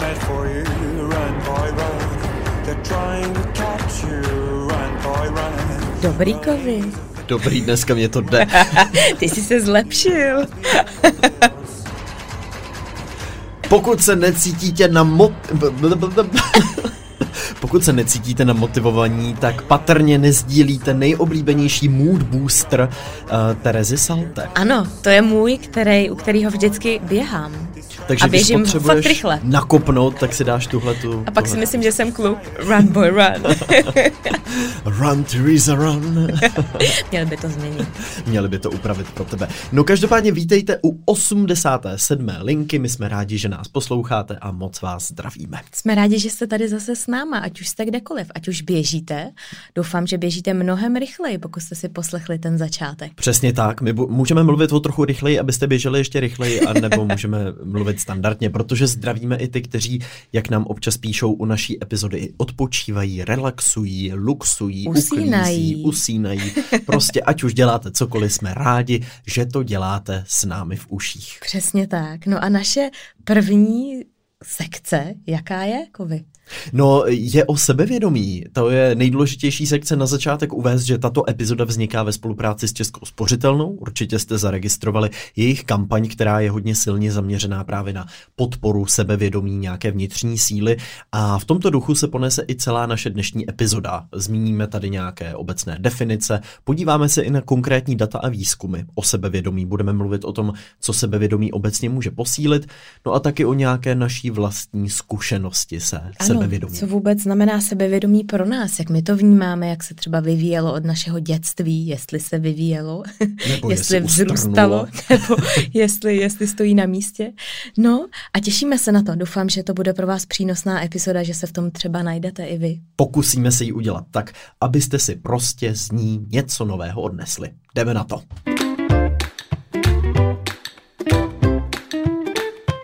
meant for you. Run, boy, run. They're trying to catch you. Run, boy, run. Dobrý kovy. Dobrý, dneska mě to jde. Ty jsi se zlepšil. Pokud se necítíte na mo... Pokud se necítíte na motivovaní, tak patrně nezdílíte nejoblíbenější mood booster uh, Terezy Salte. Ano, to je můj, který, u kterého vždycky běhám. Takže a když běžím potřebuješ fakt rychle. nakopnout, tak si dáš tuhle tu... A pak si tuhle- myslím, že jsem kluk. Run, boy, run. Run, Teresa, run. Měli by to změnit. Měli by to upravit pro tebe. No každopádně vítejte u 87. linky, my jsme rádi, že nás posloucháte a moc vás zdravíme. Jsme rádi, že jste tady zase s náma, ať už jste kdekoliv, ať už běžíte. Doufám, že běžíte mnohem rychleji, pokud jste si poslechli ten začátek. Přesně tak, my bu- můžeme mluvit o trochu rychleji, abyste běželi ještě rychleji, anebo můžeme mluvit standardně, protože zdravíme i ty, kteří, jak nám občas píšou u naší epizody, odpočívají, relaxují, luxují, Usínají. uklízí, usínají. Prostě ať už děláte cokoliv, jsme rádi, že to děláte s námi v uších. Přesně tak. No a naše první sekce, jaká je, Kovy? No, je o sebevědomí. To je nejdůležitější sekce na začátek uvést, že tato epizoda vzniká ve spolupráci s Českou spořitelnou. Určitě jste zaregistrovali jejich kampaň, která je hodně silně zaměřená právě na podporu sebevědomí, nějaké vnitřní síly. A v tomto duchu se ponese i celá naše dnešní epizoda. Zmíníme tady nějaké obecné definice, podíváme se i na konkrétní data a výzkumy o sebevědomí. Budeme mluvit o tom, co sebevědomí obecně může posílit, no a taky o nějaké naší vlastní zkušenosti se Ano, sebevědomí. co vůbec znamená sebevědomí pro nás, jak my to vnímáme, jak se třeba vyvíjelo od našeho dětství, jestli se vyvíjelo, Nebo jestli jestli vzrůstalo, nebo jestli, jestli stojí na místě. No a těšíme se na to. Doufám, že to bude pro vás přínosná epizoda, že se v tom třeba najdete i vy. Pokusíme se ji udělat tak, abyste si prostě z ní něco nového odnesli. Jdeme na to.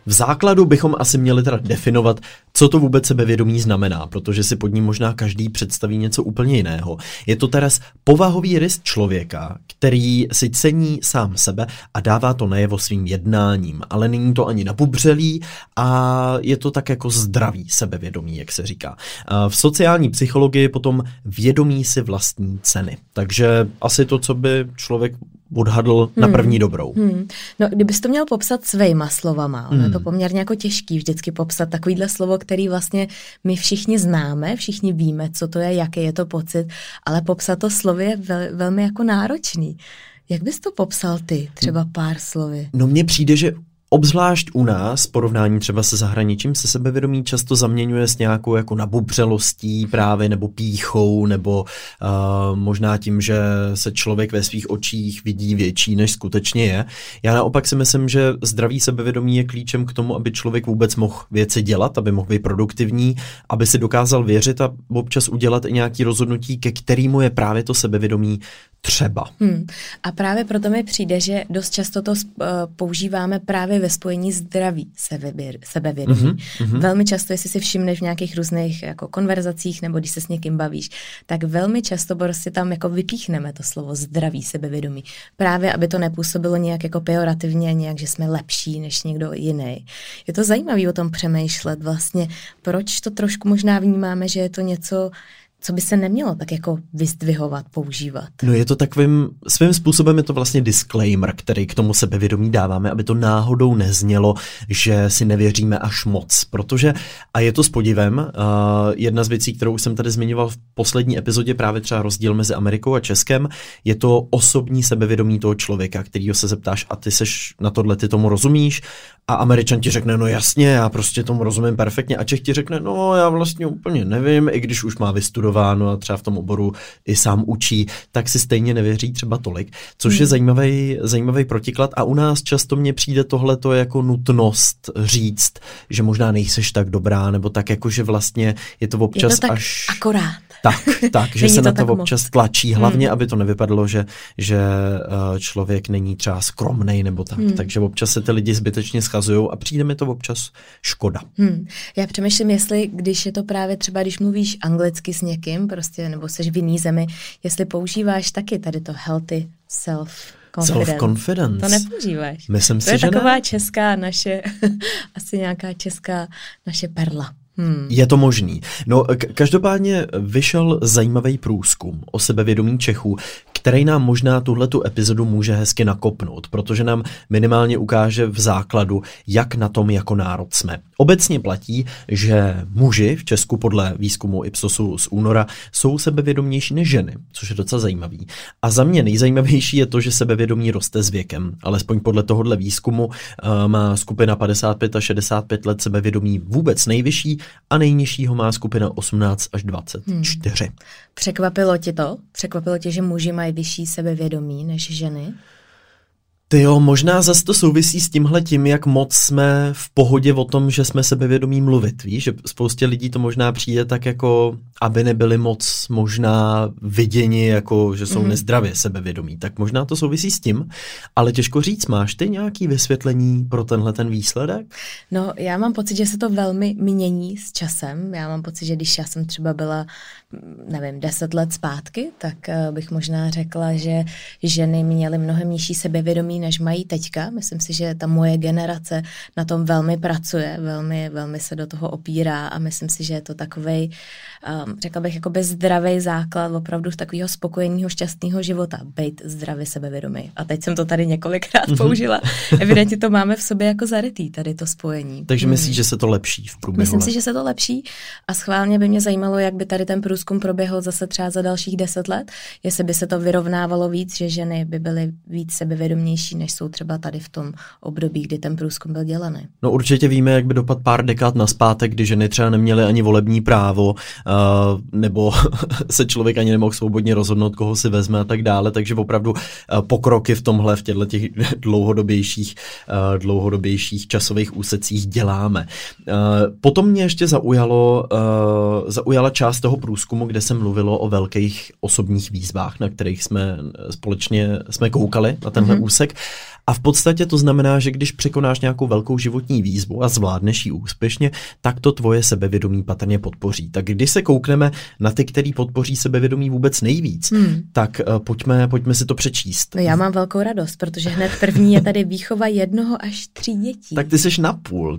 V základu bychom asi měli teda definovat, co to vůbec sebevědomí znamená, protože si pod ním možná každý představí něco úplně jiného. Je to teraz povahový rys člověka, který si cení sám sebe a dává to najevo svým jednáním, ale není to ani nabubřelý a je to tak jako zdravý sebevědomí, jak se říká. V sociální psychologii potom vědomí si vlastní ceny. Takže asi to, co by člověk odhadl na první dobrou. Hmm. No, kdybys to měl popsat svýma slovama, ono je to Hmm. poměrně jako těžký vždycky popsat takovýhle slovo, který vlastně my všichni známe, všichni víme, co to je, jaký je to pocit, ale popsat to slovy je vel, velmi jako náročný. Jak bys to popsal ty, třeba pár slovy? No mně přijde, že obzvlášť u nás, porovnání třeba se zahraničím, se sebevědomí často zaměňuje s nějakou jako nabubřelostí právě, nebo píchou, nebo uh, možná tím, že se člověk ve svých očích vidí větší, než skutečně je. Já naopak si myslím, že zdravý sebevědomí je klíčem k tomu, aby člověk vůbec mohl věci dělat, aby mohl být produktivní, aby si dokázal věřit a občas udělat i nějaký rozhodnutí, ke kterému je právě to sebevědomí třeba. Hmm. A právě proto mi přijde, že dost často to uh, používáme právě ve spojení zdraví sebevědomí. Mhm, Mm-hmm. Velmi často, jestli si všimneš v nějakých různých jako konverzacích nebo když se s někým bavíš, tak velmi často prostě tam jako vypíchneme to slovo zdraví sebevědomí. Právě, aby to nepůsobilo nějak jako pejorativně, nějak, že jsme lepší než někdo jiný. Je to zajímavé o tom přemýšlet vlastně, proč to trošku možná vnímáme, že je to něco, co by se nemělo tak jako vyzdvihovat, používat. No je to takovým, svým způsobem je to vlastně disclaimer, který k tomu sebevědomí dáváme, aby to náhodou neznělo, že si nevěříme až moc, protože, a je to s podivem, uh, jedna z věcí, kterou jsem tady zmiňoval v poslední epizodě, právě třeba rozdíl mezi Amerikou a Českem, je to osobní sebevědomí toho člověka, kterýho se zeptáš a ty seš na tohle, ty tomu rozumíš a Američan ti řekne, no jasně, já prostě tomu rozumím perfektně a Čech ti řekne, no já vlastně úplně nevím, i když už má vystudováno a třeba v tom oboru i sám učí, tak si stejně nevěří třeba tolik, což Hmm. je zajímavý, zajímavý protiklad a u nás často mně přijde tohleto jako nutnost říct, že možná nejseš tak dobrá, nebo tak jako, že vlastně je to občas je to tak až... akorát. Tak, tak, že se to na to tak moc. občas tlačí, hlavně, Hmm. aby to nevypadalo, že, že eh, člověk není třeba skromnej nebo tak. Hmm. Takže občas se ty lidi zbytečně schazují a přijde mi to občas škoda. Hmm. Já přemýšlím, jestli, když je to právě třeba, když mluvíš anglicky s někým, prostě, nebo seš v jiný zemi, jestli používáš taky tady to healthy self Self-confidence. To nepoužíváš. Myslím to si, je že taková ne. česká naše, asi nějaká česká naše perla. Hmm. Je to možný. No, k- každopádně vyšel zajímavý průzkum o sebevědomí Čechů, který nám možná tuhletu epizodu může hezky nakopnout, protože nám minimálně ukáže v základu, jak na tom jako národ jsme. Obecně platí, že muži v Česku podle výzkumu Ipsosu z února jsou sebevědomější než ženy, což je docela zajímavý. A za mě nejzajímavější je to, že sebevědomí roste s věkem. Alespoň podle tohohle výzkumu uh, má skupina 55 a 65 let sebevědomí vůbec nejvyšší a nejnižšího má skupina 18 až 24. Hmm. Překvapilo tě to? Překvapilo tě, že muži mají vyšší sebevědomí než ženy? Ty jo, možná zase to souvisí s tímhle tím, jak moc jsme v pohodě o tom, že jsme sebevědomí mluvit, víš, že spoustě lidí to možná přijde tak jako, aby nebyli moc možná viděni, jako že jsou mm-hmm. nezdravě sebevědomí, tak možná to souvisí s tím, ale těžko říct, máš ty nějaký vysvětlení pro tenhle ten výsledek? No, já mám pocit, že se to velmi mění s časem. Já mám pocit, že když já jsem třeba byla, nevím, deset let zpátky, tak uh, bych možná řekla, že ženy měly mnohem nižší sebevědomí, než mají teďka. Myslím si, že ta moje generace na tom velmi pracuje, velmi, velmi se do toho opírá a myslím si, že je to takovej, um, řekla bych, jako zdravý základ opravdu takového spokojeného, šťastného života, být zdravě sebevědomý. A teď jsem to tady několikrát Mhm. použila. Evidentně to máme v sobě jako zarytý, tady to spojení. Takže Hmm. myslíš, že se to lepší v průběhu Myslím let? si, že se to lepší a schválně by mě zajímalo, jak by tady ten průzkum proběhl zase třeba za dalších deset let, jestli by se to vyrovnávalo víc, že ženy by byly víc sebevědomější, než jsou třeba tady v tom období, kdy ten průzkum byl dělaný. No určitě víme, jak by dopad pár dekád naspátek, kdy ženy třeba neměly ani volební právo, uh, nebo se člověk ani nemohl svobodně rozhodnout, koho si vezme a tak dále, takže opravdu uh, pokroky v tomhle, v těchto těch dlouhodobějších, uh, dlouhodobějších časových úsecích děláme. Uh, potom mě ještě zaujalo, uh, zaujala část toho průzkumu, kde se mluvilo o velkých osobních výzvách, na kterých jsme společně jsme koukali na tenhle mm-hmm. úsek. A v podstatě to znamená, že když překonáš nějakou velkou životní výzvu a zvládneš ji úspěšně, tak to tvoje sebevědomí patrně podpoří. Tak když se koukneme na ty, který podpoří sebevědomí vůbec nejvíc, hmm. tak uh, pojďme, pojďme si to přečíst. No já mám velkou radost, protože hned první je tady výchova jednoho až tří dětí. Tak ty jsi na půl,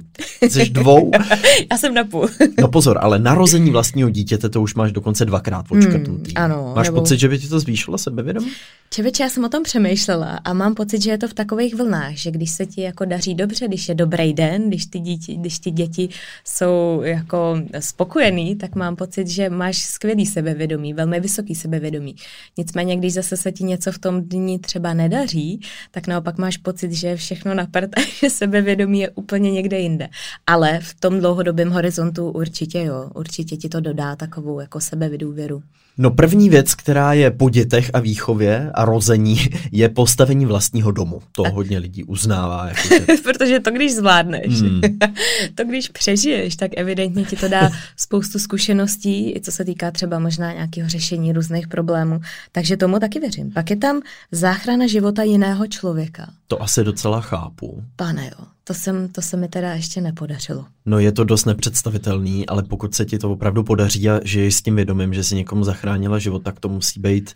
jsi dvou. já jsem na půl. no pozor, ale narození vlastního dítěte to už máš dokonce dvakrát odškrtnutý. Hmm, ano. Máš nebo... pocit, že by ti to zvýšilo sebevědomí? Čeveče, já jsem o tom přemýšlela a mám pocit, že je to v takových vlnách, že když se ti jako daří dobře, když je dobrý den, když ty děti, když ty děti jsou jako spokojený, tak mám pocit, že máš skvělý sebevědomí, velmi vysoký sebevědomí. Nicméně, když zase se ti něco v tom dni třeba nedaří, tak naopak máš pocit, že je všechno naprt a že sebevědomí je úplně někde jinde. Ale v tom dlouhodobém horizontu určitě jo, určitě ti to dodá takovou jako sebevydůvěru. No první věc, která je po dětech a výchově a rození, je postavení vlastního domu. To a... hodně lidí uznává. Jako, že... Protože to, když zvládneš, hmm. to, když přežiješ, tak evidentně ti to dá spoustu zkušeností, i co se týká třeba možná nějakého řešení různých problémů. Takže tomu taky věřím. Pak je tam záchrana života jiného člověka. To asi docela chápu. Pane jo. To, jsem, to se mi teda ještě nepodařilo. No je to dost nepředstavitelný, ale pokud se ti to opravdu podaří a žiješ s tím vědomím, že si někomu zachránila život, tak to musí být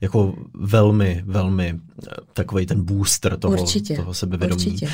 jako velmi, velmi takový ten booster toho, určitě, toho sebevědomí. Určitě.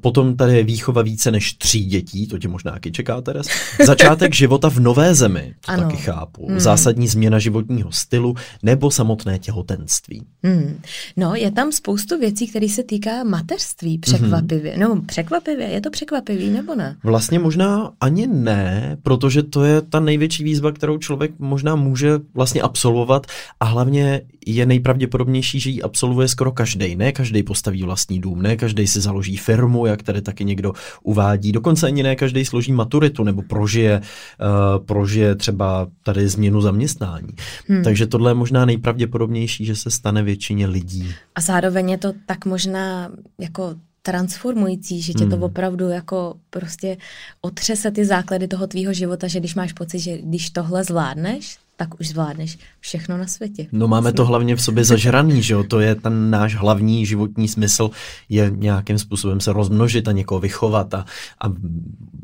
Potom tady je výchova více než tří dětí, to tě možná taky čeká, Teres. Začátek života v nové zemi, to ano. taky chápu. Hmm. Zásadní změna životního stylu nebo samotné těhotenství. Hmm. No, je tam spoustu věcí, které se týká mateřství překvapivě. Hmm. No, překvapivě, je to překvapivý nebo ne? Vlastně možná ani ne, protože to je ta největší výzva, kterou člověk možná může vlastně absolvovat a hlavně je nejpravděpodobnější, že ji absolvuje skoro každý. Ne každý postaví vlastní dům, ne každý si založí firmu, jak tady taky někdo uvádí. Dokonce ani ne každý složí maturitu nebo prožije, uh, prožije třeba tady změnu zaměstnání. Hmm. Takže tohle je možná nejpravděpodobnější, že se stane většině lidí. A zároveň je to tak možná jako transformující, že tě to hmm. opravdu jako prostě otřese ty základy toho tvýho života, že když máš pocit, že když tohle zvládneš, tak už zvládneš všechno na světě. No máme to hlavně v sobě zažraný, že jo? To je ten náš hlavní životní smysl, je nějakým způsobem se rozmnožit a někoho vychovat a, a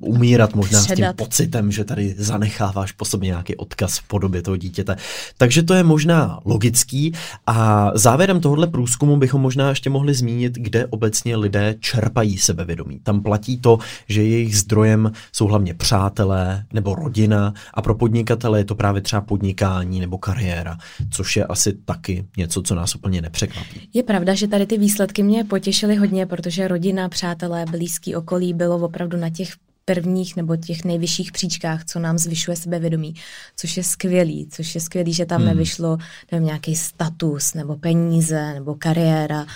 umírat možná Předat. s tím pocitem, že tady zanecháváš po sobě nějaký odkaz v podobě toho dítěte. Takže to je možná logický a závěrem tohohle průzkumu bychom možná ještě mohli zmínit, kde obecně lidé čerpají sebevědomí. Tam platí to, že jejich zdrojem jsou hlavně přátelé nebo rodina a pro podnikatele je to právě třeba podnikání nebo kariéra, což je asi taky něco, co nás úplně nepřekvapí. Je pravda, že tady ty výsledky mě potěšily hodně, protože rodina, přátelé, blízký okolí bylo opravdu na těch prvních nebo těch nejvyšších příčkách, co nám zvyšuje sebevědomí, což je skvělý, což je skvělý, že tam hmm. nevyšlo nevím, nějaký status nebo peníze nebo kariéra,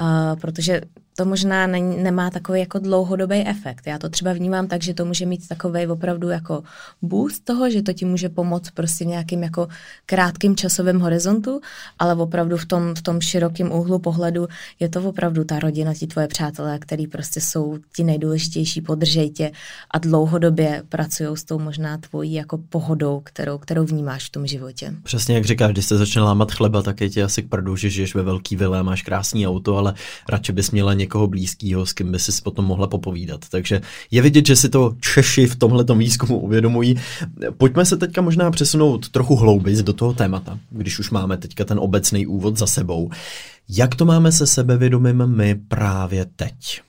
uh, protože to možná ne, nemá takový jako dlouhodobý efekt. Já to třeba vnímám tak, že to může mít takový opravdu jako boost toho, že to ti může pomoct prostě nějakým jako krátkým časovým horizontu, ale opravdu v tom, v tom širokém úhlu pohledu je to opravdu ta rodina, ti tvoje přátelé, který prostě jsou ti nejdůležitější, podržej tě a dlouhodobě pracují s tou možná tvojí jako pohodou, kterou, kterou vnímáš v tom životě. Přesně jak říkáš, když jsi začne lámat chleba, tak je ti asi k prdu, že žiješ ve velký vile máš krásný auto, ale radši bys měla někoho blízkého, s kým by si potom mohla popovídat. Takže je vidět, že si to Češi v tomhle výzkumu uvědomují. Pojďme se teďka možná přesunout trochu hlouběji do toho témata, když už máme teďka ten obecný úvod za sebou. Jak to máme se sebevědomím my právě teď?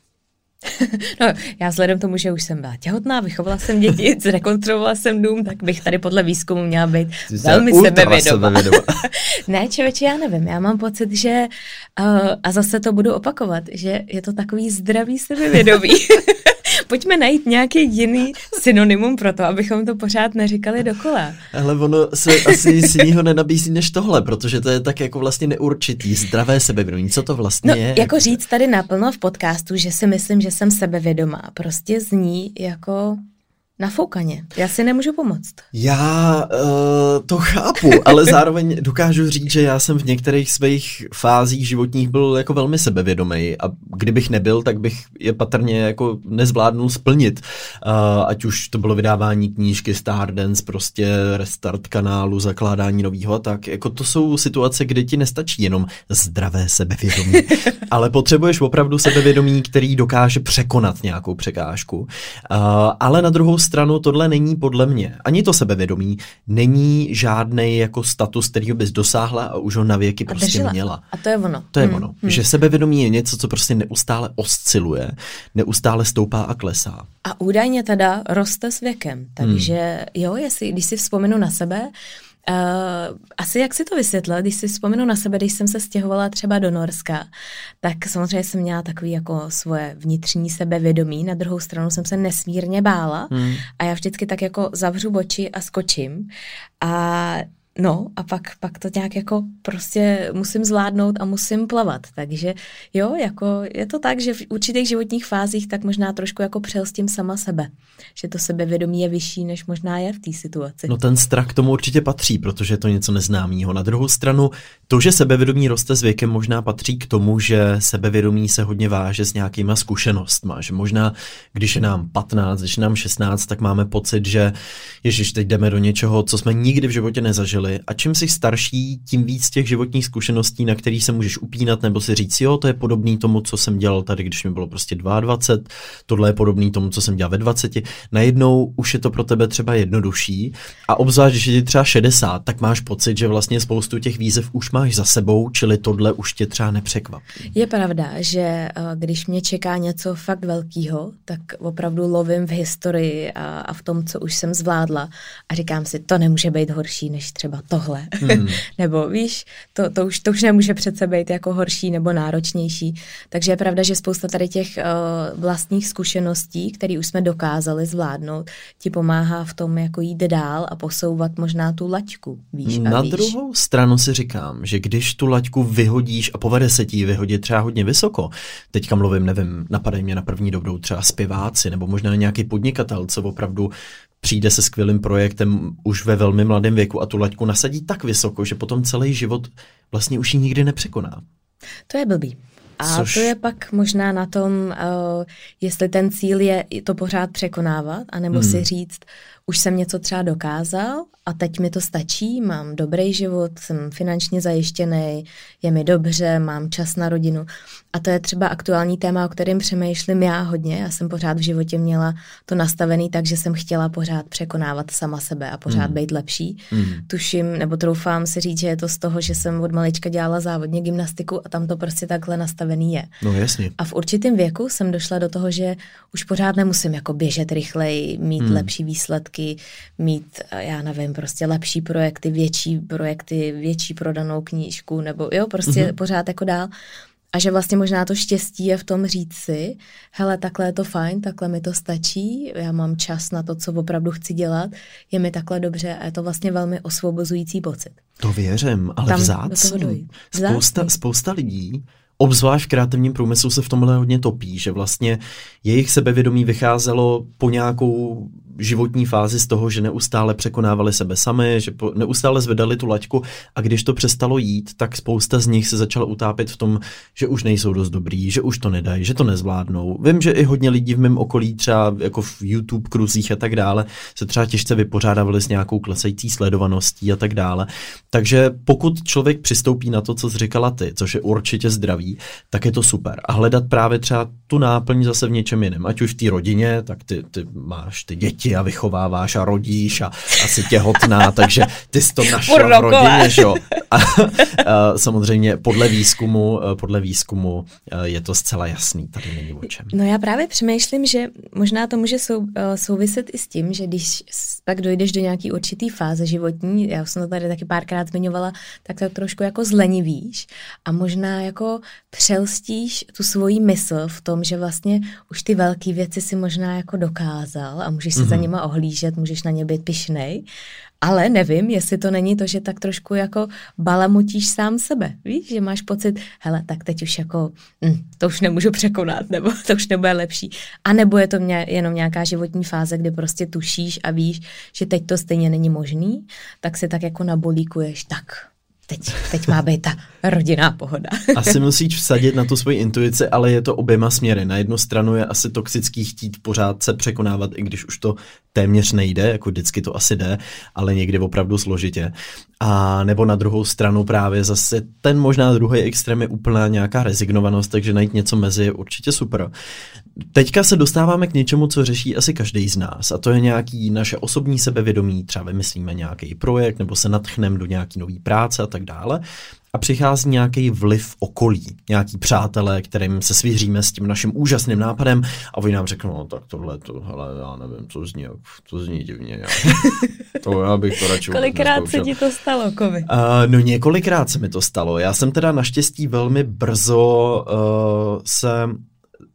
No, já vzhledem tomu, že už jsem byla těhotná, vychovala jsem děti, zrekonstruovala jsem dům, tak bych tady podle výzkumu měla být Jsi velmi sebevědomá. ne, člověče, já nevím, já mám pocit, že, uh, a zase to budu opakovat, že je to takový zdravý sebevědomí. Pojďme najít nějaký jiný synonymum pro to, abychom to pořád neříkali dokola. Ale ono se asi nic jiného nenabízí než tohle, protože to je tak jako vlastně neurčitý, zdravé sebevědomí. Co to vlastně no, je? Jako říct tady naplno v podcastu, že si myslím, že jsem sebevědomá, prostě zní jako nafoukaně. Já si nemůžu pomoct. Já uh, to chápu, ale zároveň dokážu říct, že já jsem v některých svých fázích životních byl jako velmi sebevědomý a kdybych nebyl, tak bych je patrně jako nezvládnul splnit. Uh, ať už to bylo vydávání knížky Stardance, prostě restart kanálu, zakládání nového, tak jako to jsou situace, kde ti nestačí jenom zdravé sebevědomí, ale potřebuješ opravdu sebevědomí, který dokáže překonat nějakou překážku. Uh, ale na druhou stranu tohle není podle mě, ani to sebevědomí, není žádný jako status, který bys dosáhla a už ho na věky prostě držela. měla. A to je ono. To je hmm. ono. Hmm. Že sebevědomí je něco, co prostě neustále osciluje, neustále stoupá a klesá. A údajně teda roste s věkem. Takže hmm. jo, jestli, když si vzpomenu na sebe, Uh, asi jak si to vysvětlil, když si vzpomenu na sebe, když jsem se stěhovala třeba do Norska, tak samozřejmě jsem měla takový jako svoje vnitřní sebevědomí, na druhou stranu jsem se nesmírně bála hmm. a já vždycky tak jako zavřu oči a skočím a No a pak, pak to nějak jako prostě musím zvládnout a musím plavat. Takže jo, jako je to tak, že v určitých životních fázích tak možná trošku jako přelstím sama sebe. Že to sebevědomí je vyšší, než možná je v té situaci. No ten strach k tomu určitě patří, protože je to něco neznámého. Na druhou stranu, to, že sebevědomí roste s věkem, možná patří k tomu, že sebevědomí se hodně váže s nějakýma zkušenostma. Že možná, když je nám 15, když je nám 16, tak máme pocit, že ježiš, teď jdeme do něčeho, co jsme nikdy v životě nezažili zažili a čím jsi starší, tím víc těch životních zkušeností, na který se můžeš upínat nebo si říct, jo, to je podobný tomu, co jsem dělal tady, když mi bylo prostě 22, tohle je podobný tomu, co jsem dělal ve 20. Najednou už je to pro tebe třeba jednodušší a obzvlášť, když je třeba 60, tak máš pocit, že vlastně spoustu těch výzev už máš za sebou, čili tohle už tě třeba nepřekvapí. Je pravda, že eh, když mě čeká něco fakt velkého, tak opravdu lovím v historii a, a v tom, co už jsem zvládla a říkám si, to nemůže být horší než třeba třeba tohle. Hmm. nebo víš, to, to, už, to už nemůže přece být jako horší nebo náročnější. Takže je pravda, že spousta tady těch uh, vlastních zkušeností, které už jsme dokázali zvládnout, ti pomáhá v tom jako jít dál a posouvat možná tu laťku, víš Na a víš. druhou stranu si říkám, že když tu laťku vyhodíš a povede se ti vyhodit třeba hodně vysoko, teďka mluvím, nevím, napadají mě na první dobrou třeba zpěváci nebo možná nějaký podnikatel, co opravdu přijde se skvělým projektem už ve velmi mladém věku a tu laťku nasadí tak vysoko, že potom celý život vlastně už ji nikdy nepřekoná. To je blbý. A Což... to je pak možná na tom, uh, jestli ten cíl je to pořád překonávat, anebo hmm. si říct, už jsem něco třeba dokázal a teď mi to stačí, mám dobrý život, jsem finančně zajištěný, je mi dobře, mám čas na rodinu. A to je třeba aktuální téma, o kterém přemýšlím já hodně. Já jsem pořád v životě měla to nastavený tak, že jsem chtěla pořád překonávat sama sebe a pořád mm. být lepší. Mm. Tuším, nebo troufám si říct, že je to z toho, že jsem od malička dělala závodně gymnastiku a tam to prostě takhle nastavený je. No jasně. A v určitém věku jsem došla do toho, že už pořád nemusím jako běžet rychleji, mít mm. lepší výsledky, mít, já nevím, prostě lepší projekty, větší projekty, větší prodanou knížku, nebo jo, prostě mm-hmm. pořád jako dál. A že vlastně možná to štěstí je v tom říct si, hele, takhle je to fajn, takhle mi to stačí, já mám čas na to, co opravdu chci dělat, je mi takhle dobře a je to vlastně velmi osvobozující pocit. To věřím, ale vzácný. Spousta, spousta lidí obzvlášť v kreativním průmyslu se v tomhle hodně topí, že vlastně jejich sebevědomí vycházelo po nějakou životní fázi z toho, že neustále překonávali sebe sami, že po, neustále zvedali tu laťku a když to přestalo jít, tak spousta z nich se začala utápět v tom, že už nejsou dost dobrý, že už to nedají, že to nezvládnou. Vím, že i hodně lidí v mém okolí, třeba jako v YouTube kruzích a tak dále, se třeba těžce vypořádávali s nějakou klesající sledovaností a tak dále. Takže pokud člověk přistoupí na to, co jsi říkala ty, což je určitě zdravý, tak je to super. A hledat právě třeba tu náplň zase v něčem jiném, ať už v té rodině, tak ty, ty máš ty děti, děti a vychováváš a rodíš a asi těhotná, takže ty jsi to našla v rodině, že jo. A, a, samozřejmě podle výzkumu, podle výzkumu je to zcela jasný, tady není o čem. No já právě přemýšlím, že možná to může sou, souviset i s tím, že když tak dojdeš do nějaký určitý fáze životní, já jsem to tady taky párkrát zmiňovala, tak to trošku jako zlenivíš a možná jako přelstíš tu svoji mysl v tom, že vlastně už ty velké věci si možná jako dokázal a můžeš se mm-hmm. za. Nima ohlížet, můžeš na ně být pišnej, ale nevím, jestli to není to, že tak trošku jako balamutíš sám sebe. Víš, že máš pocit, hele, tak teď už jako, hm, to už nemůžu překonat, nebo to už nebude lepší. A nebo je to mě, jenom nějaká životní fáze, kdy prostě tušíš a víš, že teď to stejně není možný, tak se tak jako nabolíkuješ, tak teď, teď má být ta rodinná pohoda. asi musíš vsadit na tu svoji intuici, ale je to oběma směry. Na jednu stranu je asi toxický chtít pořád se překonávat, i když už to téměř nejde, jako vždycky to asi jde, ale někdy opravdu složitě. A nebo na druhou stranu právě zase ten možná druhý extrém je úplná nějaká rezignovanost, takže najít něco mezi je určitě super. Teďka se dostáváme k něčemu, co řeší asi každý z nás a to je nějaký naše osobní sebevědomí, třeba vymyslíme nějaký projekt nebo se natchneme do nějaký nový práce a tak dále a přichází nějaký vliv okolí, nějaký přátelé, kterým se svěříme s tím naším úžasným nápadem a oni nám řeknou, no tak tohle, to, hele, já nevím, to zní, to zní divně. Já, to já bych to radši Kolikrát se ti to stalo, Kovi? Uh, no několikrát se mi to stalo. Já jsem teda naštěstí velmi brzo uh, se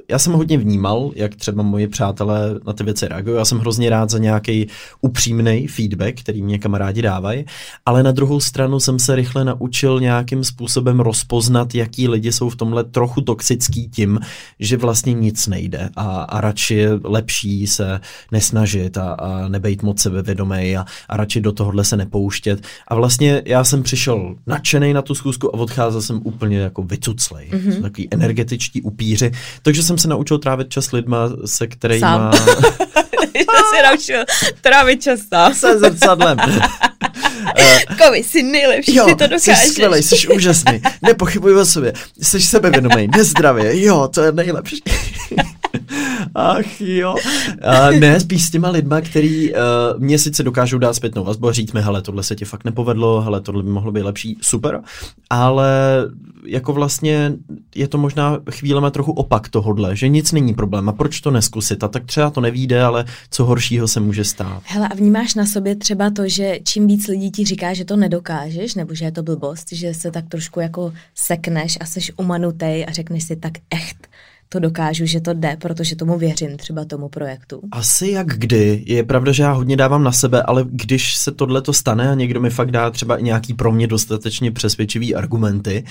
já jsem hodně vnímal, jak třeba moji přátelé na ty věci reagují. Já jsem hrozně rád za nějaký upřímný feedback, který mě kamarádi dávají, ale na druhou stranu jsem se rychle naučil nějakým způsobem rozpoznat, jaký lidi jsou v tomhle trochu toxický tím, že vlastně nic nejde a, a radši je lepší se nesnažit a, a nebejt moc sebevědomý a, a radši do tohohle se nepouštět. A vlastně já jsem přišel nadšený na tu schůzku a odcházel jsem úplně jako vycuclej. Mm-hmm. Takový energetičtí upíři. Takže jsem jsem se naučil trávit čas lidma, se kterými... Sám. jsem se naučil trávit čas sám. Se zrcadlem. Kovi, jsi nejlepší, jo, ty to dokážeš. jsi skvělej, jsi úžasný, nepochybuj o sobě, jsi sebevědomý, nezdravě, jo, to je nejlepší. Ach jo. Uh, ne, spíš s těma lidma, který uh, mě sice dokážou dát zpětnou vazbu a říct mi, hele, tohle se ti fakt nepovedlo, hele, tohle by mohlo být lepší, super, ale jako vlastně je to možná chvílema trochu opak tohodle, že nic není problém a proč to neskusit a tak třeba to nevíde, ale co horšího se může stát. Hele, a vnímáš na sobě třeba to, že čím víc lidí ti říká, že to nedokážeš, nebo že je to blbost, že se tak trošku jako sekneš a seš umanutej a řekneš si tak echt, to dokážu, že to jde, protože tomu věřím třeba tomu projektu? Asi jak kdy. Je pravda, že já hodně dávám na sebe, ale když se tohle to stane a někdo mi fakt dá třeba i nějaký pro mě dostatečně přesvědčivý argumenty,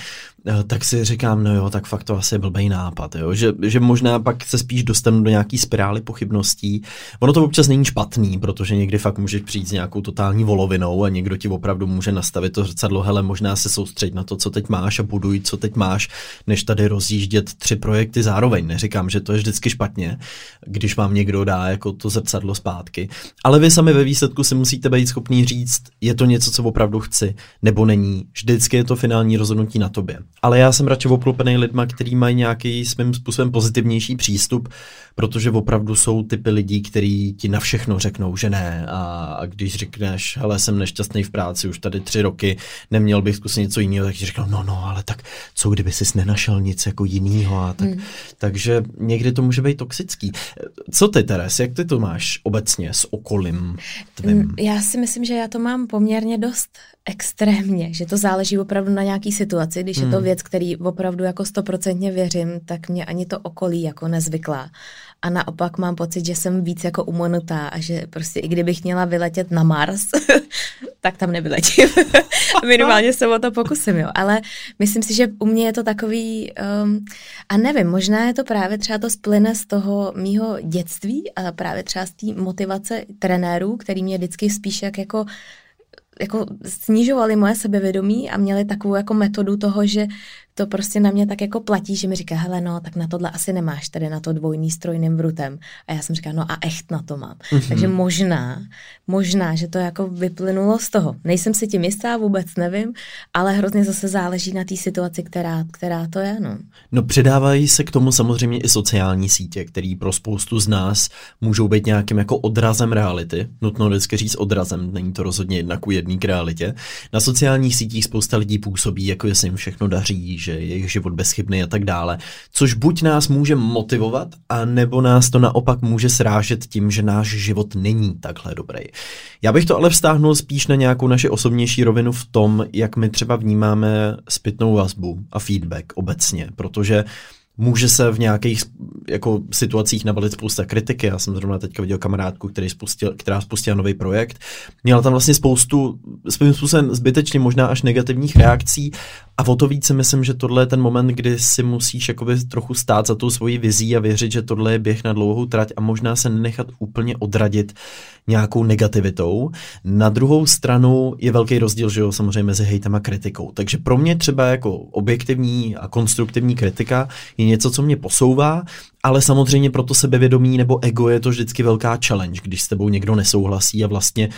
eh, tak si říkám, no jo, tak fakt to asi je blbý nápad, jo? Že, že možná pak se spíš dostanu do nějaký spirály pochybností. Ono to občas není špatný, protože někdy fakt můžeš přijít s nějakou totální volovinou a někdo ti opravdu může nastavit to zrcadlo, hele, možná se soustředit na to, co teď máš a buduj, co teď máš, než tady rozjíždět tři projekty zároveň zároveň. Neříkám, že to je vždycky špatně, když vám někdo dá jako to zrcadlo zpátky. Ale vy sami ve výsledku si musíte být schopný říct, je to něco, co opravdu chci, nebo není. Vždycky je to finální rozhodnutí na tobě. Ale já jsem radši obklopený lidma, kteří mají nějaký svým způsobem pozitivnější přístup, protože opravdu jsou typy lidí, kteří ti na všechno řeknou, že ne. A, a když řekneš, hele, jsem nešťastný v práci už tady tři roky, neměl bych zkusit něco jiného, tak ti řeknou, no, no, ale tak co kdyby jsi nenašel nic jako jiného. A tak, hmm. Takže někdy to může být toxický. Co ty, Teres, jak ty to máš obecně s okolím tvým? Mm, já si myslím, že já to mám poměrně dost extrémně, že to záleží opravdu na nějaký situaci. Když hmm. je to hmm. věc, který opravdu jako stoprocentně věřím, tak mě ani to okolí jako nezvyklá a naopak mám pocit, že jsem víc jako umonutá a že prostě i kdybych měla vyletět na Mars, tak tam nevyletím. Minimálně se o to pokusím, jo. Ale myslím si, že u mě je to takový, um, a nevím, možná je to právě třeba to splyne z toho mýho dětství a právě třeba z té motivace trenérů, který mě vždycky spíš jak jako jako snižovali moje sebevědomí a měli takovou jako metodu toho, že to prostě na mě tak jako platí, že mi říká, hele no, tak na tohle asi nemáš tady na to dvojný strojným vrutem. A já jsem říkala, no a echt na to mám. Mm-hmm. Takže možná, možná, že to jako vyplynulo z toho. Nejsem si tím jistá, vůbec nevím, ale hrozně zase záleží na té situaci, která, která to je. No. no předávají se k tomu samozřejmě i sociální sítě, které pro spoustu z nás můžou být nějakým jako odrazem reality. Nutno vždycky říct odrazem, není to rozhodně jednak u jedný k realitě. Na sociálních sítích spousta lidí působí, jako jestli jim všechno daří, že je jejich život bezchybný a tak dále. Což buď nás může motivovat, a nebo nás to naopak může srážet tím, že náš život není takhle dobrý. Já bych to ale vztáhnul spíš na nějakou naši osobnější rovinu v tom, jak my třeba vnímáme zpětnou vazbu a feedback obecně, protože může se v nějakých jako situacích navalit spousta kritiky. Já jsem zrovna teďka viděl kamarádku, který spustil, která spustila nový projekt. Měla tam vlastně spoustu, svým způsobem zbytečně možná až negativních reakcí a o to více myslím, že tohle je ten moment, kdy si musíš jakoby trochu stát za tou svojí vizí a věřit, že tohle je běh na dlouhou trať a možná se nenechat úplně odradit nějakou negativitou. Na druhou stranu je velký rozdíl, že jo, samozřejmě mezi hejtem a kritikou. Takže pro mě třeba jako objektivní a konstruktivní kritika je něco, co mě posouvá, ale samozřejmě pro to sebevědomí nebo ego je to vždycky velká challenge, když s tebou někdo nesouhlasí a vlastně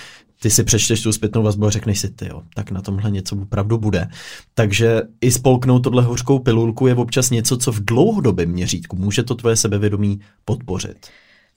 ty si přečteš tu zpětnou vazbu a řekneš si, ty jo, tak na tomhle něco opravdu bude. Takže i spolknout tohle hořkou pilulku je občas něco, co v dlouhodobém měřítku může to tvoje sebevědomí podpořit.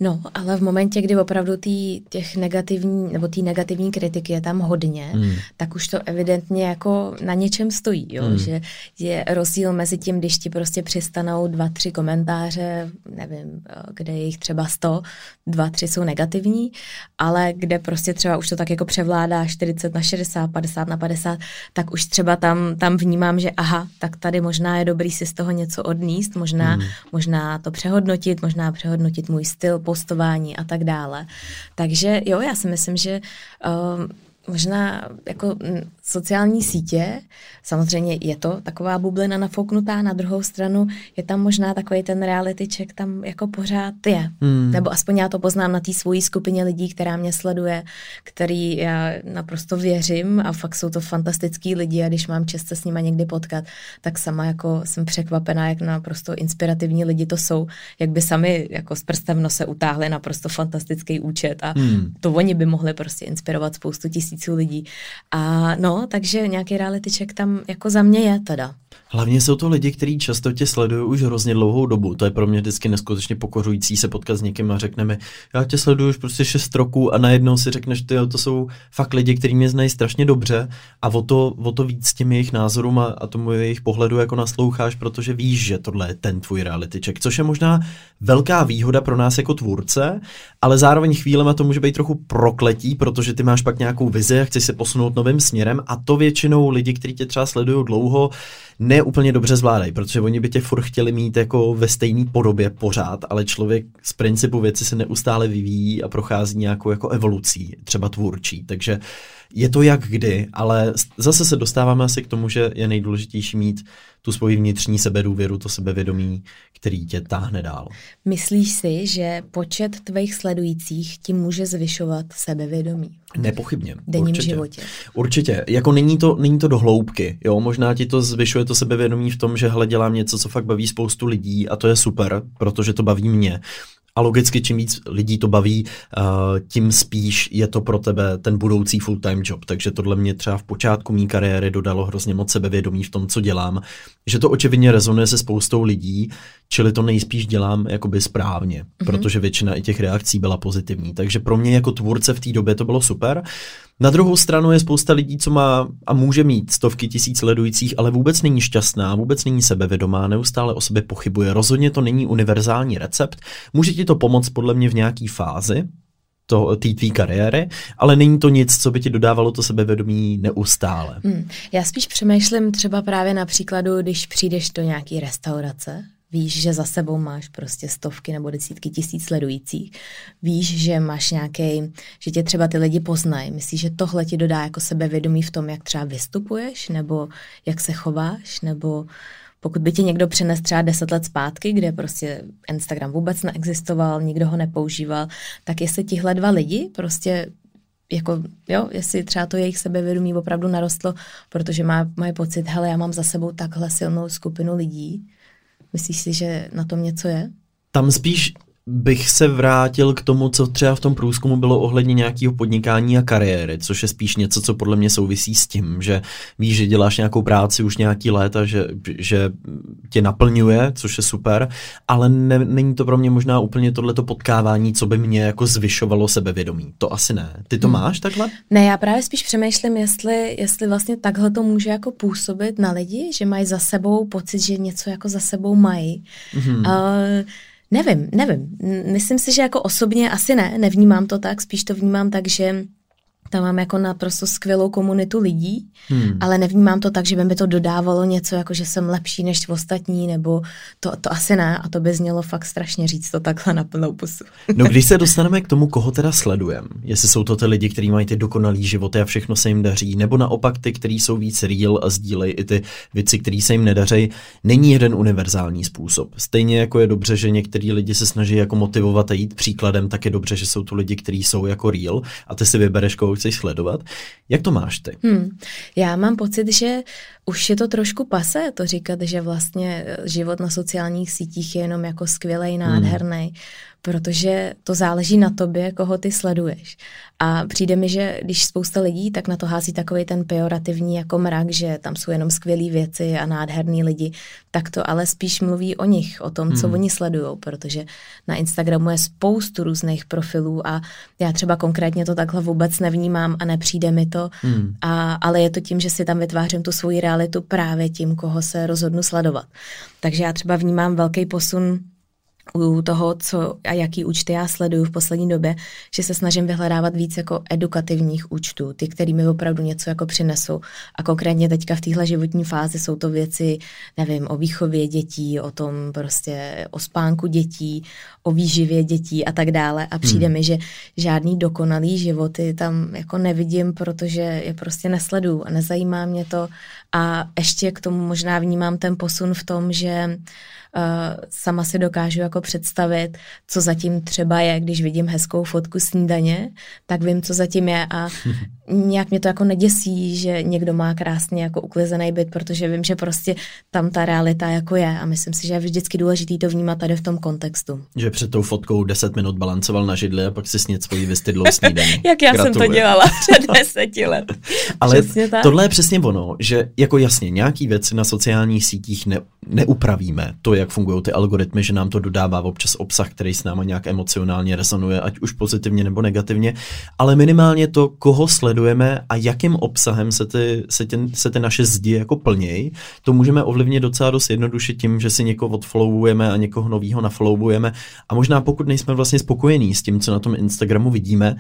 No, ale v momentě, kdy opravdu tý, těch negativní, nebo té negativní kritiky je tam hodně, hmm. tak už to evidentně jako na něčem stojí, jo? Hmm. že je rozdíl mezi tím, když ti prostě přistanou dva, tři komentáře, nevím, kde je jich třeba sto, dva, tři jsou negativní, ale kde prostě třeba už to tak jako převládá 40 na 60, 50 na 50, tak už třeba tam, tam vnímám, že aha, tak tady možná je dobrý si z toho něco odníst, možná, hmm. možná to přehodnotit, možná přehodnotit můj styl, postování a tak dále. Takže jo, já si myslím, že um, možná jako sociální sítě, samozřejmě je to taková bublina nafouknutá, na druhou stranu je tam možná takový ten reality check tam jako pořád je. Hmm. Nebo aspoň já to poznám na té svojí skupině lidí, která mě sleduje, který já naprosto věřím a fakt jsou to fantastický lidi a když mám čest se s nima někdy potkat, tak sama jako jsem překvapená, jak naprosto inspirativní lidi to jsou, jak by sami jako z prstem se utáhli naprosto fantastický účet a hmm. to oni by mohli prostě inspirovat spoustu tisíců lidí. A no, takže nějaký reality check tam jako za mě je teda. Hlavně jsou to lidi, kteří často tě sledují už hrozně dlouhou dobu. To je pro mě vždycky neskutečně pokořující se potkat s někým a řekneme, já tě sleduju už prostě 6 roků a najednou si řekneš, ty to jsou fakt lidi, kteří mě znají strašně dobře a o to, o to víc těm jejich názorům a, a tomu jejich pohledu jako nasloucháš, protože víš, že tohle je ten tvůj reality check, což je možná velká výhoda pro nás jako tvůrce, ale zároveň chvílema to může být trochu prokletí, protože ty máš pak nějakou vizi a chceš se posunout novým směrem a to většinou lidi, kteří tě třeba sledují dlouho, ne úplně dobře zvládají, protože oni by tě furt chtěli mít jako ve stejné podobě pořád, ale člověk z principu věci se neustále vyvíjí a prochází nějakou jako evolucí, třeba tvůrčí. Takže Je to jak kdy, ale zase se dostáváme asi k tomu, že je nejdůležitější mít tu svoji vnitřní sebedůvěru, to sebevědomí, který tě táhne dál. Myslíš si, že počet tvých sledujících ti může zvyšovat sebevědomí? Nepochybně. V denním určitě. životě. Určitě. Jako není to, není to do hloubky. Jo? Možná ti to zvyšuje to sebevědomí v tom, že hle, dělám něco, co fakt baví spoustu lidí a to je super, protože to baví mě. A logicky, čím víc lidí to baví, uh, tím spíš je to pro tebe ten budoucí full-time job. Takže tohle mě třeba v počátku mý kariéry dodalo hrozně moc sebevědomí v tom, co dělám. Že to očividně rezonuje se spoustou lidí, čili to nejspíš dělám jakoby správně, mm-hmm. protože většina i těch reakcí byla pozitivní. Takže pro mě jako tvůrce v té době to bylo super. Na druhou stranu je spousta lidí, co má a může mít stovky tisíc sledujících, ale vůbec není šťastná, vůbec není sebevědomá, neustále o sobě pochybuje. Rozhodně to není univerzální recept. Může ti to pomoct podle mě v nějaký fázi, té tvý kariéry, ale není to nic, co by ti dodávalo to sebevědomí neustále. Hmm. Já spíš přemýšlím třeba právě na příkladu, když přijdeš do nějaké restaurace, Víš, že za sebou máš prostě stovky nebo desítky tisíc sledujících. Víš, že máš nějaký, že tě třeba ty lidi poznají. Myslíš, že tohle ti dodá jako sebevědomí v tom, jak třeba vystupuješ, nebo jak se chováš, nebo pokud by ti někdo přines třeba deset let zpátky, kde prostě Instagram vůbec neexistoval, nikdo ho nepoužíval, tak jestli tihle dva lidi prostě jako, jo, jestli třeba to jejich sebevědomí opravdu narostlo, protože má, mají pocit, hele, já mám za sebou takhle silnou skupinu lidí, Myslíš si, že na tom něco je? Tam spíš bych se vrátil k tomu, co třeba v tom průzkumu bylo ohledně nějakého podnikání a kariéry, což je spíš něco, co podle mě souvisí s tím, že víš, že děláš nějakou práci už nějaký léta, že, že tě naplňuje, což je super, ale ne, není to pro mě možná úplně tohleto potkávání, co by mě jako zvyšovalo sebevědomí. To asi ne. Ty to hmm. máš takhle? Ne, já právě spíš přemýšlím, jestli, jestli vlastně takhle to může jako působit na lidi, že mají za sebou pocit, že něco jako za sebou mají. Hmm. Uh, Nevím, nevím. Myslím si, že jako osobně asi ne, nevnímám to tak, spíš to vnímám tak, že tam mám jako naprosto skvělou komunitu lidí, hmm. ale nevnímám to tak, že by mi to dodávalo něco, jako že jsem lepší než ostatní, nebo to, to asi ne, a to by znělo fakt strašně říct to takhle na plnou pusu. no když se dostaneme k tomu, koho teda sledujeme, jestli jsou to ty lidi, kteří mají ty dokonalý životy a všechno se jim daří, nebo naopak ty, kteří jsou víc real a sdílejí i ty věci, které se jim nedaří, není jeden univerzální způsob. Stejně jako je dobře, že některý lidi se snaží jako motivovat a jít příkladem, tak je dobře, že jsou tu lidi, kteří jsou jako real a ty si vybereš, koho chceš sledovat. Jak to máš ty? Hmm. Já mám pocit, že už je to trošku pase to říkat, že vlastně život na sociálních sítích je jenom jako skvělej, nádherný. Hmm protože to záleží na tobě, koho ty sleduješ. A přijde mi, že když spousta lidí, tak na to hází takový ten pejorativní jako mrak, že tam jsou jenom skvělé věci a nádherní lidi, tak to ale spíš mluví o nich, o tom, co hmm. oni sledují, protože na Instagramu je spoustu různých profilů a já třeba konkrétně to takhle vůbec nevnímám a nepřijde mi to, hmm. a, ale je to tím, že si tam vytvářím tu svoji realitu právě tím, koho se rozhodnu sledovat. Takže já třeba vnímám velký posun u toho, co a jaký účty já sleduju v poslední době, že se snažím vyhledávat víc jako edukativních účtů, ty, který mi opravdu něco jako přinesou. A konkrétně teďka v téhle životní fázi jsou to věci, nevím, o výchově dětí, o tom prostě o spánku dětí, o výživě dětí a tak dále. A přijde hmm. mi, že žádný dokonalý životy tam jako nevidím, protože je prostě nesleduju a nezajímá mě to. A ještě k tomu možná vnímám ten posun v tom, že uh, sama si dokážu jako představit, co zatím třeba je, když vidím hezkou fotku snídaně, tak vím, co zatím je a nějak mě to jako neděsí, že někdo má krásně jako uklizený byt, protože vím, že prostě tam ta realita jako je a myslím si, že je vždycky důležitý to vnímat tady v tom kontextu. Že před tou fotkou 10 minut balancoval na židli a pak si snět svoji vystydlou snídaní. Jak já Gratuluji. jsem to dělala před deseti let. Ale tohle je přesně ono, že jako jasně, nějaký věci na sociálních sítích ne, neupravíme. To, jak fungují ty algoritmy, že nám to dodává občas obsah, který s náma nějak emocionálně rezonuje, ať už pozitivně nebo negativně, ale minimálně to, koho sledujeme a jakým obsahem se ty, se, tě, se ty naše zdi jako plnějí, to můžeme ovlivnit docela dost jednoduše tím, že si někoho odfollowujeme a někoho nového nafollowujeme a možná pokud nejsme vlastně spokojení s tím, co na tom Instagramu vidíme,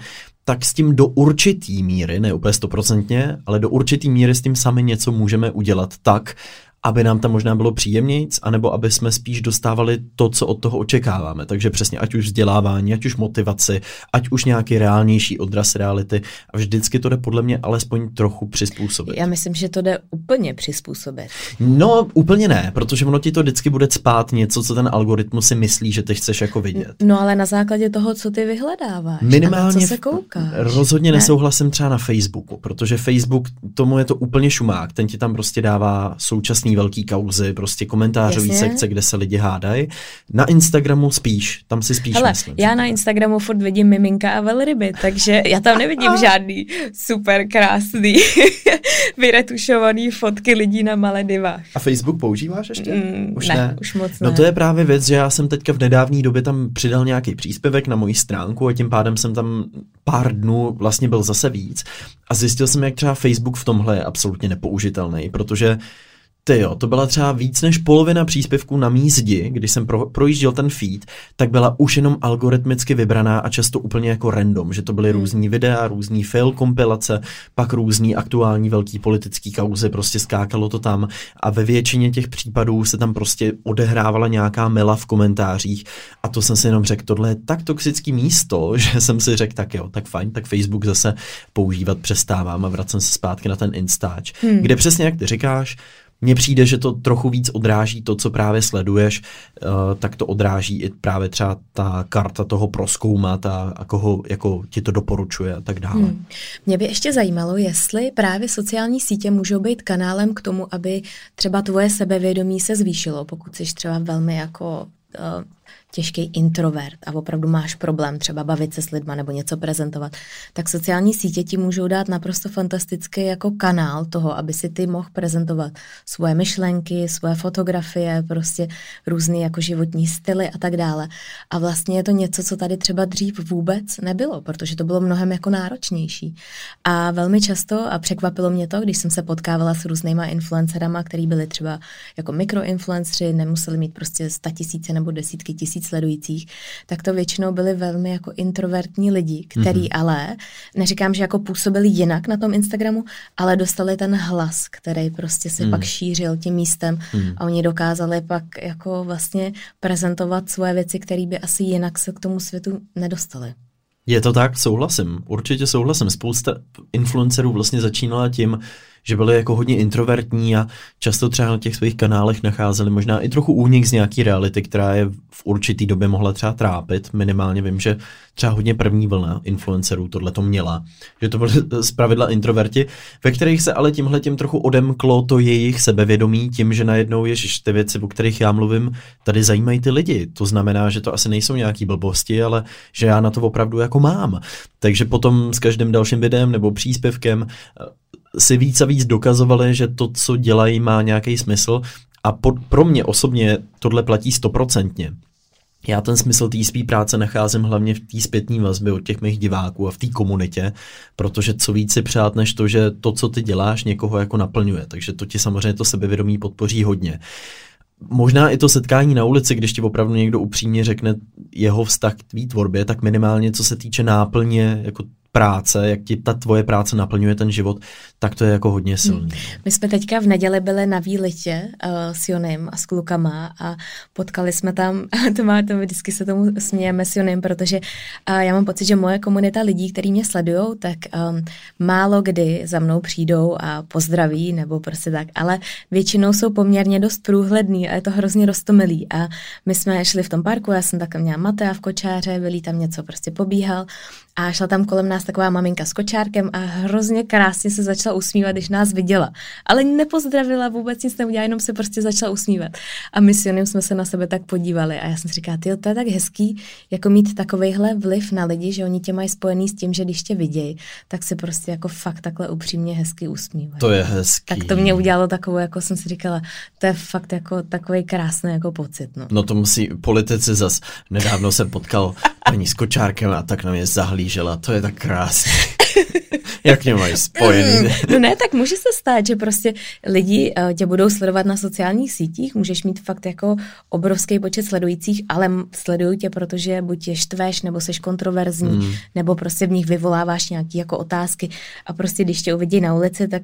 tak s tím do určitý míry, ne úplně stoprocentně, ale do určitý míry s tím sami něco můžeme udělat tak, aby nám tam možná bylo příjemnějc, anebo aby jsme spíš dostávali to, co od toho očekáváme. Takže přesně ať už vzdělávání, ať už motivaci, ať už nějaký reálnější odraz reality. A vždycky to jde podle mě alespoň trochu přizpůsobit. Já myslím, že to jde úplně přizpůsobit. No, úplně ne, protože ono ti to vždycky bude spát něco, co ten algoritmus si myslí, že ty chceš jako vidět. No ale na základě toho, co ty vyhledáváš Minimálně a na co se koukáš. Rozhodně ne? nesouhlasím třeba na Facebooku, protože Facebook, tomu je to úplně šumák, ten ti tam prostě dává současný velký kauzy, prostě komentářový Jasně. sekce, kde se lidi hádají. Na Instagramu spíš, tam si spíš Hele, myslím. já na Instagramu furt vidím miminka a velryby, takže já tam nevidím žádný super krásný vyretušovaný fotky lidí na Maledivách. A Facebook používáš ještě? Mm, už ne, ne, už moc no ne. No to je právě věc, že já jsem teďka v nedávné době tam přidal nějaký příspěvek na moji stránku a tím pádem jsem tam pár dnů vlastně byl zase víc a zjistil jsem, jak třeba Facebook v tomhle je absolutně nepoužitelný, protože ty jo, to byla třeba víc než polovina příspěvků na mý zdi, když jsem pro, projížděl ten feed, tak byla už jenom algoritmicky vybraná a často úplně jako random, že to byly hmm. různý videa, různý fail kompilace, pak různý aktuální velký politický kauzy, prostě skákalo to tam a ve většině těch případů se tam prostě odehrávala nějaká mela v komentářích a to jsem si jenom řekl, tohle je tak toxický místo, že jsem si řekl, tak jo, tak fajn, tak Facebook zase používat přestávám a vracím se zpátky na ten Instač, hmm. kde přesně jak ty říkáš, mně přijde, že to trochu víc odráží to, co právě sleduješ, uh, tak to odráží i právě třeba ta karta toho proskoumat a, a koho jako ti to doporučuje a tak dále. Hmm. Mě by ještě zajímalo, jestli právě sociální sítě můžou být kanálem k tomu, aby třeba tvoje sebevědomí se zvýšilo, pokud jsi třeba velmi jako uh, těžký introvert a opravdu máš problém třeba bavit se s lidma nebo něco prezentovat, tak sociální sítě ti můžou dát naprosto fantastický jako kanál toho, aby si ty mohl prezentovat svoje myšlenky, svoje fotografie, prostě různé jako životní styly a tak dále. A vlastně je to něco, co tady třeba dřív vůbec nebylo, protože to bylo mnohem jako náročnější. A velmi často, a překvapilo mě to, když jsem se potkávala s různýma influencerama, který byli třeba jako mikroinfluenceri, nemuseli mít prostě sta tisíce nebo desítky tisíc sledujících, tak to většinou byli velmi jako introvertní lidi, který mm-hmm. ale, neříkám, že jako působili jinak na tom Instagramu, ale dostali ten hlas, který prostě se mm. pak šířil tím místem mm. a oni dokázali pak jako vlastně prezentovat svoje věci, které by asi jinak se k tomu světu nedostali. Je to tak, souhlasím, určitě souhlasím. Spousta influencerů vlastně začínala tím, že byli jako hodně introvertní a často třeba na těch svých kanálech nacházeli možná i trochu únik z nějaký reality, která je v určitý době mohla třeba trápit. Minimálně vím, že třeba hodně první vlna influencerů tohle to měla, že to byly z pravidla introverti, ve kterých se ale tímhle tím trochu odemklo to jejich sebevědomí tím, že najednou je ty věci, o kterých já mluvím, tady zajímají ty lidi. To znamená, že to asi nejsou nějaký blbosti, ale že já na to opravdu jako mám. Takže potom s každým dalším videem nebo příspěvkem si víc a víc dokazovali, že to, co dělají, má nějaký smysl a pod, pro mě osobně tohle platí stoprocentně. Já ten smysl té spí práce nacházím hlavně v té zpětní vazbě od těch mých diváků a v té komunitě, protože co víc si přát, než to, že to, co ty děláš, někoho jako naplňuje. Takže to ti samozřejmě to sebevědomí podpoří hodně. Možná i to setkání na ulici, když ti opravdu někdo upřímně řekne jeho vztah k tvý tvorbě, tak minimálně co se týče náplně jako práce, jak ti ta tvoje práce naplňuje ten život, tak to je jako hodně silný. Hmm. My jsme teďka v neděli byli na výletě uh, s Jonem a s klukama a potkali jsme tam, to má, to vždycky se tomu smějeme s Jonem, protože uh, já mám pocit, že moje komunita lidí, kteří mě sledují, tak um, málo kdy za mnou přijdou a pozdraví nebo prostě tak, ale většinou jsou poměrně dost průhledný a je to hrozně roztomilý a my jsme šli v tom parku, já jsem tak měla Matea v kočáře, byli tam něco prostě pobíhal a šla tam kolem nás taková maminka s kočárkem a hrozně krásně se začala usmívat, když nás viděla. Ale nepozdravila, vůbec nic neudělala, jenom se prostě začala usmívat. A my s Jonem jsme se na sebe tak podívali a já jsem si říkala, ty to je tak hezký, jako mít takovejhle vliv na lidi, že oni tě mají spojený s tím, že když tě vidějí, tak se prostě jako fakt takhle upřímně hezky usmívají. To je hezký. Tak to mě udělalo takovou, jako jsem si říkala, to je fakt jako takový krásný jako pocit. No. no to musí politici zas. Nedávno jsem potkal paní s kočárkem a tak na mě zahlížela. To je tak krásné. Jak mě mají spojený? no ne, tak může se stát, že prostě lidi uh, tě budou sledovat na sociálních sítích, můžeš mít fakt jako obrovský počet sledujících, ale sledují tě, protože buď je štveš, nebo seš kontroverzní, mm. nebo prostě v nich vyvoláváš nějaké jako otázky a prostě když tě uvidí na ulici, tak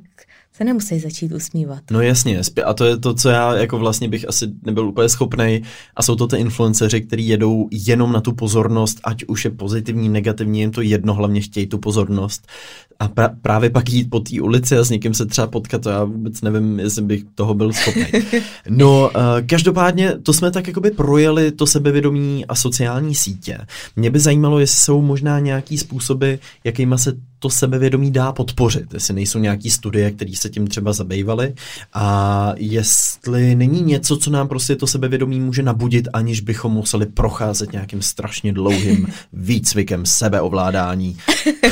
se nemusí začít usmívat. No jasně, a to je to, co já jako vlastně bych asi nebyl úplně schopný. A jsou to ty influenceři, kteří jedou jenom na tu pozornost, ať už je pozitivní, negativní, jim to jedno, hlavně chtějí tu pozornost. A pra- právě pak jít po té ulici a s někým se třeba potkat, to já vůbec nevím, jestli bych toho byl schopný. No, uh, každopádně to jsme tak jakoby projeli to sebevědomí a sociální sítě. Mě by zajímalo, jestli jsou možná nějaký způsoby, jakýma se to sebevědomí dá podpořit, jestli nejsou nějaký studie, které se tím třeba zabývaly a jestli není něco, co nám prostě to sebevědomí může nabudit, aniž bychom museli procházet nějakým strašně dlouhým výcvikem sebeovládání.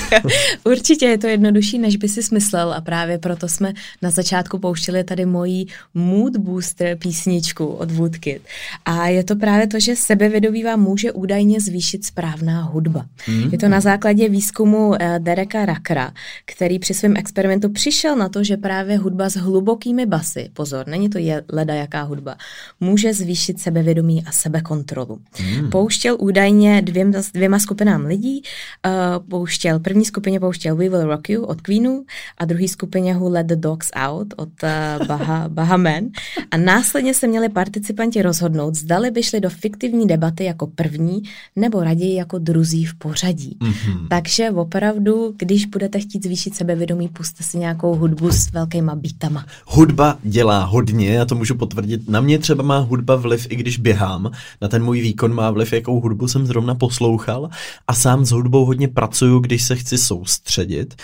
Určitě je to jednodušší, než by si smyslel a právě proto jsme na začátku pouštili tady moji Mood Booster písničku od Woodkid. A je to právě to, že sebevědomí vám může údajně zvýšit správná hudba. Mm. Je to na základě výzkumu eh, Dereka Rakra, který při svém experimentu přišel na to, že právě hudba s hlubokými basy, pozor, není to je leda jaká hudba, může zvýšit sebevědomí a sebekontrolu. Hmm. Pouštěl údajně dvěma, dvěma skupinám lidí, uh, pouštěl, první skupině pouštěl We Will Rock You od Queenu a druhý skupině Who Let the Dogs Out od uh, Baha, Baha Men. A následně se měli participanti rozhodnout, zdali by šli do fiktivní debaty jako první nebo raději jako druzí v pořadí. Mm-hmm. Takže opravdu, když budete chtít zvýšit sebevědomí, puste si nějakou hudbu s velkýma bítama. Hudba dělá hodně, já to můžu potvrdit. Na mě třeba má hudba vliv, i když běhám. Na ten můj výkon má vliv, jakou hudbu jsem zrovna poslouchal. A sám s hudbou hodně pracuju, když se chci soustředit.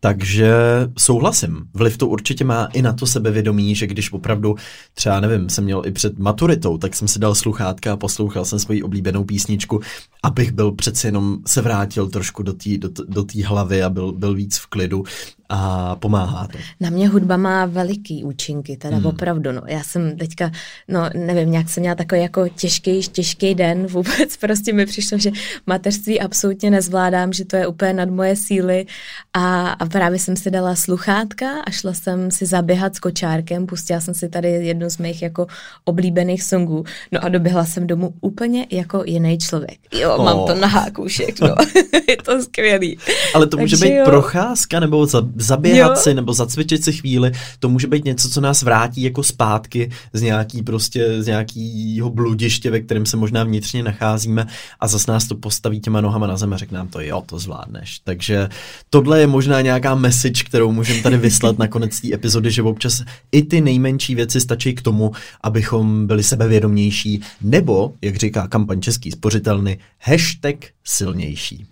Takže souhlasím. Vliv to určitě má i na to sebevědomí, že když opravdu třeba, nevím, jsem měl i před maturitou, tak jsem si dal sluchátka a poslouchal jsem svoji oblíbenou písničku, abych byl přeci jenom se vrátil trošku do té do, do hlavy a byl, byl víc v klidu a pomáhá to. Na mě hudba má veliký účinky, teda hmm. opravdu. No. Já jsem teďka, no nevím, nějak jsem měla takový jako těžký, těžký den vůbec. Prostě mi přišlo, že mateřství absolutně nezvládám, že to je úplně nad moje síly a, a právě jsem si dala sluchátka a šla jsem si zaběhat s kočárkem, pustila jsem si tady jednu z mých jako oblíbených songů. No a doběhla jsem domů úplně jako jiný člověk. Jo, oh. mám to na háku všechno. je to skvělý. Ale to může Takže být jo. procházka nebo za zaběhat jo. si nebo zacvičit si chvíli, to může být něco, co nás vrátí jako zpátky z nějaký prostě, z nějakýho bludiště, ve kterém se možná vnitřně nacházíme a zas nás to postaví těma nohama na zem a řekne nám to, jo, to zvládneš. Takže tohle je možná nějaká message, kterou můžeme tady vyslat na konec té epizody, že občas i ty nejmenší věci stačí k tomu, abychom byli sebevědomější, nebo, jak říká kampaň Český spořitelny, hashtag silnější.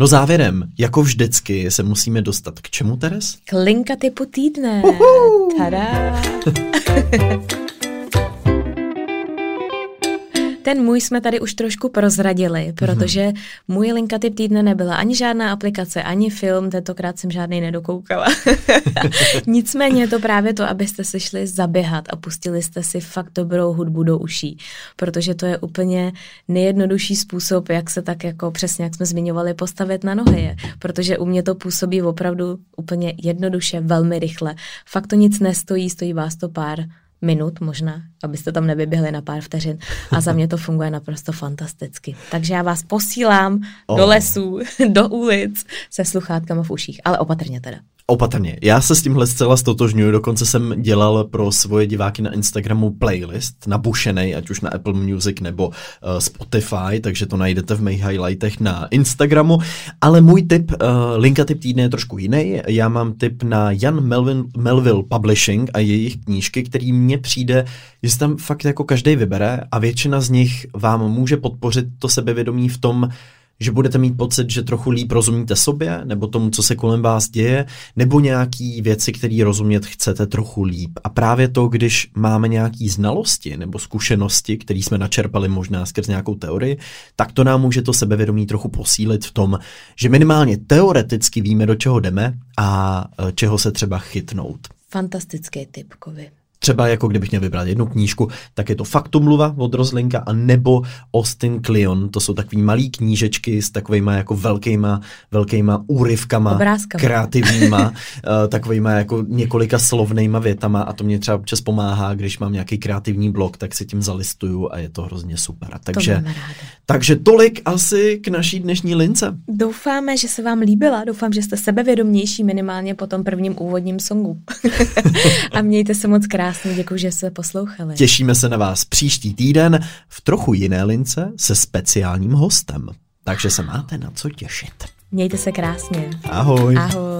No závěrem, jako vždycky, se musíme dostat k čemu, Teres? K linka typu týdne. Uhu. Tada. Ten můj jsme tady už trošku prozradili, mhm. protože mm-hmm. můj linka typ týdne nebyla ani žádná aplikace, ani film, tentokrát jsem žádný nedokoukala. Nicméně je to právě to, abyste se šli zaběhat a pustili jste si fakt dobrou hudbu do uší, protože to je úplně nejjednodušší způsob, jak se tak jako přesně, jak jsme zmiňovali, postavit na nohy, protože u mě to působí opravdu úplně jednoduše, velmi rychle. Fakt to nic nestojí, stojí vás to pár minut možná, abyste tam nevyběhli na pár vteřin. A za mě to funguje naprosto fantasticky. Takže já vás posílám oh. do lesů, do ulic se sluchátkama v uších, ale opatrně teda. Opatrně. Já se s tímhle zcela stotožňuji, dokonce jsem dělal pro svoje diváky na Instagramu playlist nabušený, ať už na Apple Music nebo uh, Spotify, takže to najdete v mých highlightech na Instagramu. Ale můj tip, uh, linka tip týdne je trošku jiný. Já mám tip na Jan Melvin, Melville Publishing a jejich knížky, který mně přijde, že se tam fakt jako každý vybere a většina z nich vám může podpořit to sebevědomí v tom, že budete mít pocit, že trochu líp rozumíte sobě, nebo tomu, co se kolem vás děje, nebo nějaký věci, které rozumět chcete trochu líp. A právě to, když máme nějaké znalosti nebo zkušenosti, které jsme načerpali možná skrz nějakou teorii, tak to nám může to sebevědomí trochu posílit v tom, že minimálně teoreticky víme, do čeho jdeme a e, čeho se třeba chytnout. Fantastický tip, Kovi. Třeba jako kdybych měl vybrat jednu knížku, tak je to Faktumluva od Rozlinka a nebo Austin Kleon. To jsou takový malý knížečky s takovýma jako velkýma, velkýma úryvkama, Obrázkama. kreativníma, uh, takovýma jako několika slovnýma větama a to mě třeba občas pomáhá, když mám nějaký kreativní blog, tak si tím zalistuju a je to hrozně super. Takže, ráda. takže tolik asi k naší dnešní lince. Doufáme, že se vám líbila, doufám, že jste sebevědomější minimálně po tom prvním úvodním songu. a mějte se moc krásně, děkuji, že jste poslouchali. Těšíme se na vás příští týden v trochu jiné lince se speciálním hostem. Takže se máte na co těšit. Mějte se krásně. Ahoj. Ahoj.